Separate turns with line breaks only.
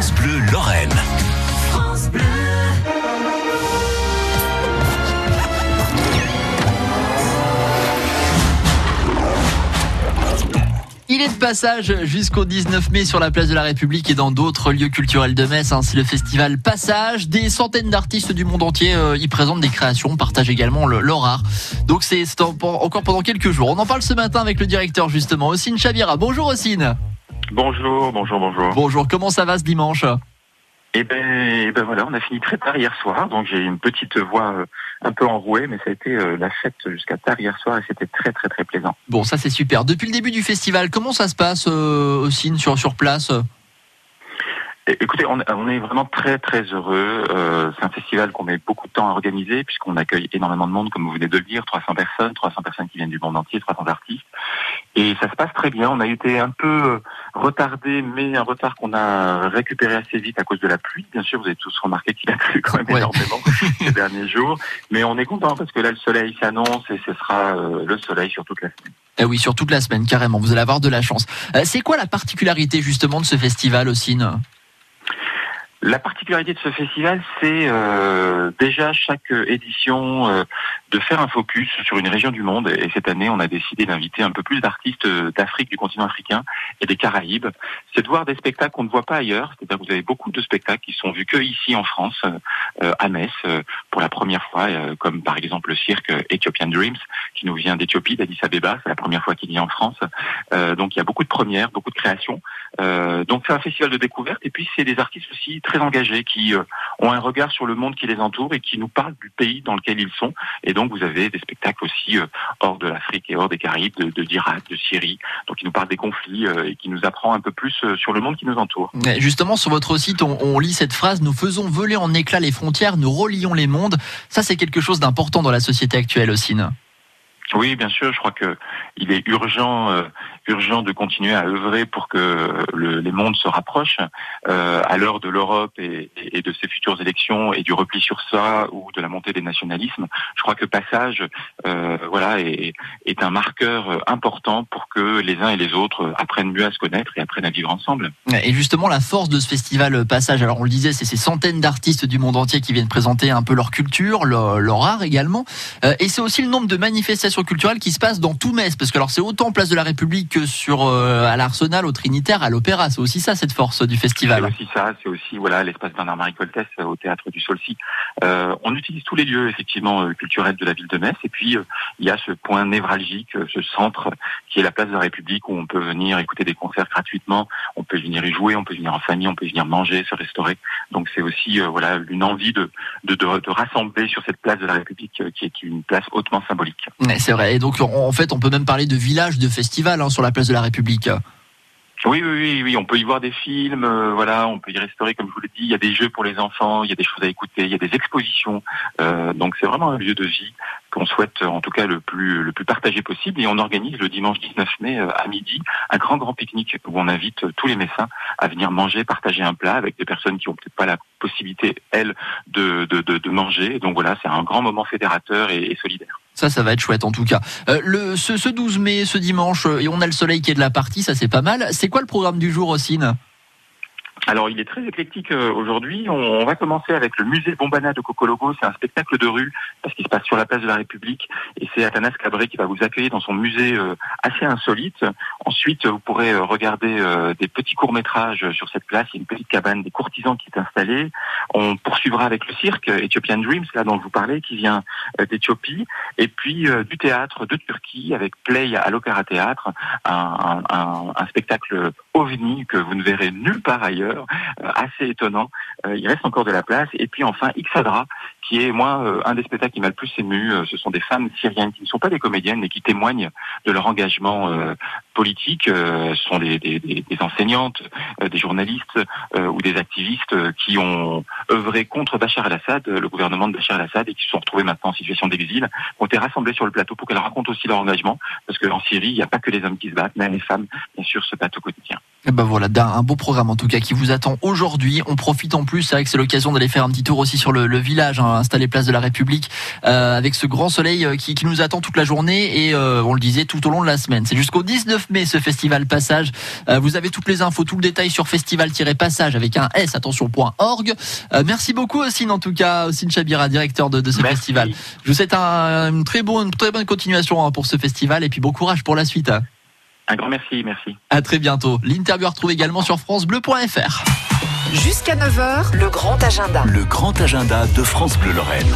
France Bleu Lorraine.
Il est de passage jusqu'au 19 mai sur la place de la République et dans d'autres lieux culturels de Metz. C'est le festival Passage. Des centaines d'artistes du monde entier euh, y présentent des créations, partagent également le, leur art. Donc c'est c'est en- encore pendant quelques jours. On en parle ce matin avec le directeur justement, Ossine Chavira. Bonjour Ossine.
Bonjour, bonjour, bonjour.
Bonjour, comment ça va ce dimanche
Et ben, eh ben voilà, on a fini très tard hier soir, donc j'ai une petite voix euh, un peu enrouée, mais ça a été euh, la fête jusqu'à tard hier soir et c'était très très très plaisant.
Bon, ça c'est super. Depuis le début du festival, comment ça se passe euh, Ossine sur, sur place?
Écoutez, on, on est vraiment très très heureux. Euh, c'est un festival qu'on met beaucoup de temps à organiser puisqu'on accueille énormément de monde, comme vous venez de le dire, 300 personnes, 300 personnes qui viennent du monde entier, 300 artistes. Et ça se passe très bien. On a été un peu retardé, mais un retard qu'on a récupéré assez vite à cause de la pluie. Bien sûr, vous avez tous remarqué qu'il a plu quand même
Ouais.
énormément ces derniers jours. Mais on est content parce que là, le soleil s'annonce et ce sera euh, le soleil sur toute la semaine.
Eh oui, sur toute la semaine, carrément. Vous allez avoir de la chance. Euh, c'est quoi la particularité justement de ce festival, Ossine?
La particularité de ce festival, c'est euh, déjà chaque édition euh, de faire un focus sur une région du monde. Et cette année, on a décidé d'inviter un peu plus d'artistes euh, d'Afrique, du continent africain et des Caraïbes. C'est de voir des spectacles qu'on ne voit pas ailleurs. C'est-à-dire que vous avez beaucoup de spectacles qui sont vus que ici en France, euh, à Metz, euh, pour la première fois, euh, comme par exemple le cirque Ethiopian Dreams, qui nous vient d'Éthiopie, d'Addis Abeba. C'est la première fois qu'il vient en France. Donc il y a beaucoup de premières, beaucoup de créations. Donc c'est un festival de découverte et puis c'est des artistes aussi engagés qui euh, ont un regard sur le monde qui les entoure et qui nous parlent du pays dans lequel ils sont. Et donc vous avez des spectacles aussi euh, hors de l'Afrique et hors des Caraïbes, de, d'Irak, de Syrie. Donc ils nous parlent des conflits euh, et qui nous apprend un peu plus sur le monde qui nous entoure.
Justement, sur votre site, on, on lit cette phrase Nous faisons voler en éclats les frontières, nous relions les mondes. Ça, c'est quelque chose d'important dans la société actuelle, Ossine.
Oui, bien sûr. Je crois que il est urgent, euh, urgent de continuer à œuvrer pour que le- les mondes se rapprochent euh, à l'heure de l'Europe et, et- de ses futures élections et du repli sur soi ou de la montée des nationalismes. Je crois que Passage, euh, voilà, est, est un marqueur important pour que les uns et les autres apprennent mieux à se connaître et apprennent à vivre ensemble.
Et justement, la force de ce festival Passage, alors on le disait, c'est ces centaines d'artistes du monde entier qui viennent présenter un peu leur culture, leur, leur art également. Euh, et c'est aussi le nombre de manifestations culturelles qui se passent dans tout Metz. Parce que alors c'est autant place de la République que sur euh, à l'Arsenal, au Trinitaire, à l'Opéra. C'est aussi ça, cette force du
C'est
festival.
aussi ça, c'est aussi voilà l'espace Bernard-Marie Coltès euh, au théâtre du Solcy. Euh, on utilise tous les lieux effectivement euh, culturels de la ville de Metz et puis euh, il y a ce point névralgique, ce centre qui est la place de la République où on peut venir écouter des concerts gratuitement, on peut venir y jouer, on peut venir en famille, on peut venir manger, se restaurer. Donc c'est aussi voilà une envie de, de, de, de rassembler sur cette place de la République qui est une place hautement symbolique.
Ouais, C'est vrai. Et donc, en en fait, on peut même parler de village de festival hein, sur la place de la République.
Oui, oui, oui, oui, on peut y voir des films, euh, voilà, on peut y restaurer, comme je vous l'ai dit, il y a des jeux pour les enfants, il y a des choses à écouter, il y a des expositions, euh, donc c'est vraiment un lieu de vie qu'on souhaite euh, en tout cas le plus le plus partagé possible et on organise le dimanche 19 mai à midi un grand grand pique-nique où on invite tous les Messins à venir manger, partager un plat avec des personnes qui ont peut-être pas la possibilité elles de de, manger. Donc voilà, c'est un grand moment fédérateur et solidaire.
Ça, ça va être chouette en tout cas. Euh, le, ce, ce 12 mai, ce dimanche, euh, et on a le soleil qui est de la partie, ça c'est pas mal. C'est quoi le programme du jour, Ossine
Alors, il est très éclectique euh, aujourd'hui. On, on va commencer avec le musée Bombana de Cocologo. C'est un spectacle de rue parce qu'il se passe sur la place de la République. Et c'est Athanas Cabré qui va vous accueillir dans son musée euh, assez insolite. Ensuite, vous pourrez euh, regarder euh, des petits courts-métrages sur cette place. Il y a une petite cabane des courtisans qui est installée. On poursuivra avec le cirque euh, Ethiopian Dreams, là dont je vous parlais, qui vient euh, d'Éthiopie. Et puis du théâtre de Turquie avec Play à l'Opéra Théâtre, un- un- un spectacle ovni que vous ne verrez nulle part ailleurs, euh, assez étonnant. Euh, il reste encore de la place. Et puis enfin Ixadra, qui est moi euh, un des spectacles qui m'a le plus ému. Ce sont des femmes syriennes qui ne sont pas des comédiennes, mais qui témoignent de leur engagement politique. Ce sont des, des- des- enseignantes, des journalistes ou des activistes qui ont œuvré contre Bachar el-Assad, le gouvernement de Bachar el-Assad, et qui se sont retrouvés maintenant en situation d'exil, ont été rassemblés sur le plateau pour qu'elles racontent aussi leur engagement, parce qu'en Syrie, il n'y a pas que les hommes qui se battent, mais les femmes, bien sûr, se battent au quotidien.
Et ben voilà, un beau programme en tout cas qui vous attend aujourd'hui. On profite en plus, c'est vrai que c'est l'occasion d'aller faire un petit tour aussi sur le, village hein, installé place de la République euh, avec ce grand soleil euh, qui, nous attend toute la journée et euh, on le disait tout au long de la semaine. C'est jusqu'au 19 mai ce festival Passage. vous avez toutes les infos, tout le détail sur festival-passage avec un S attention.org. merci beaucoup Ossine en tout cas, Ossine Chabira, directeur de, ce festival. Je vous souhaite une, très bonne, très bonne continuation hein, pour ce festival et puis bon courage pour la suite. Hein.
Un grand merci, merci.
À très bientôt. L'interview à retrouver également sur francebleu.fr.
Jusqu'à 9h, le grand agenda.
Le grand agenda de France Bleu Lorraine.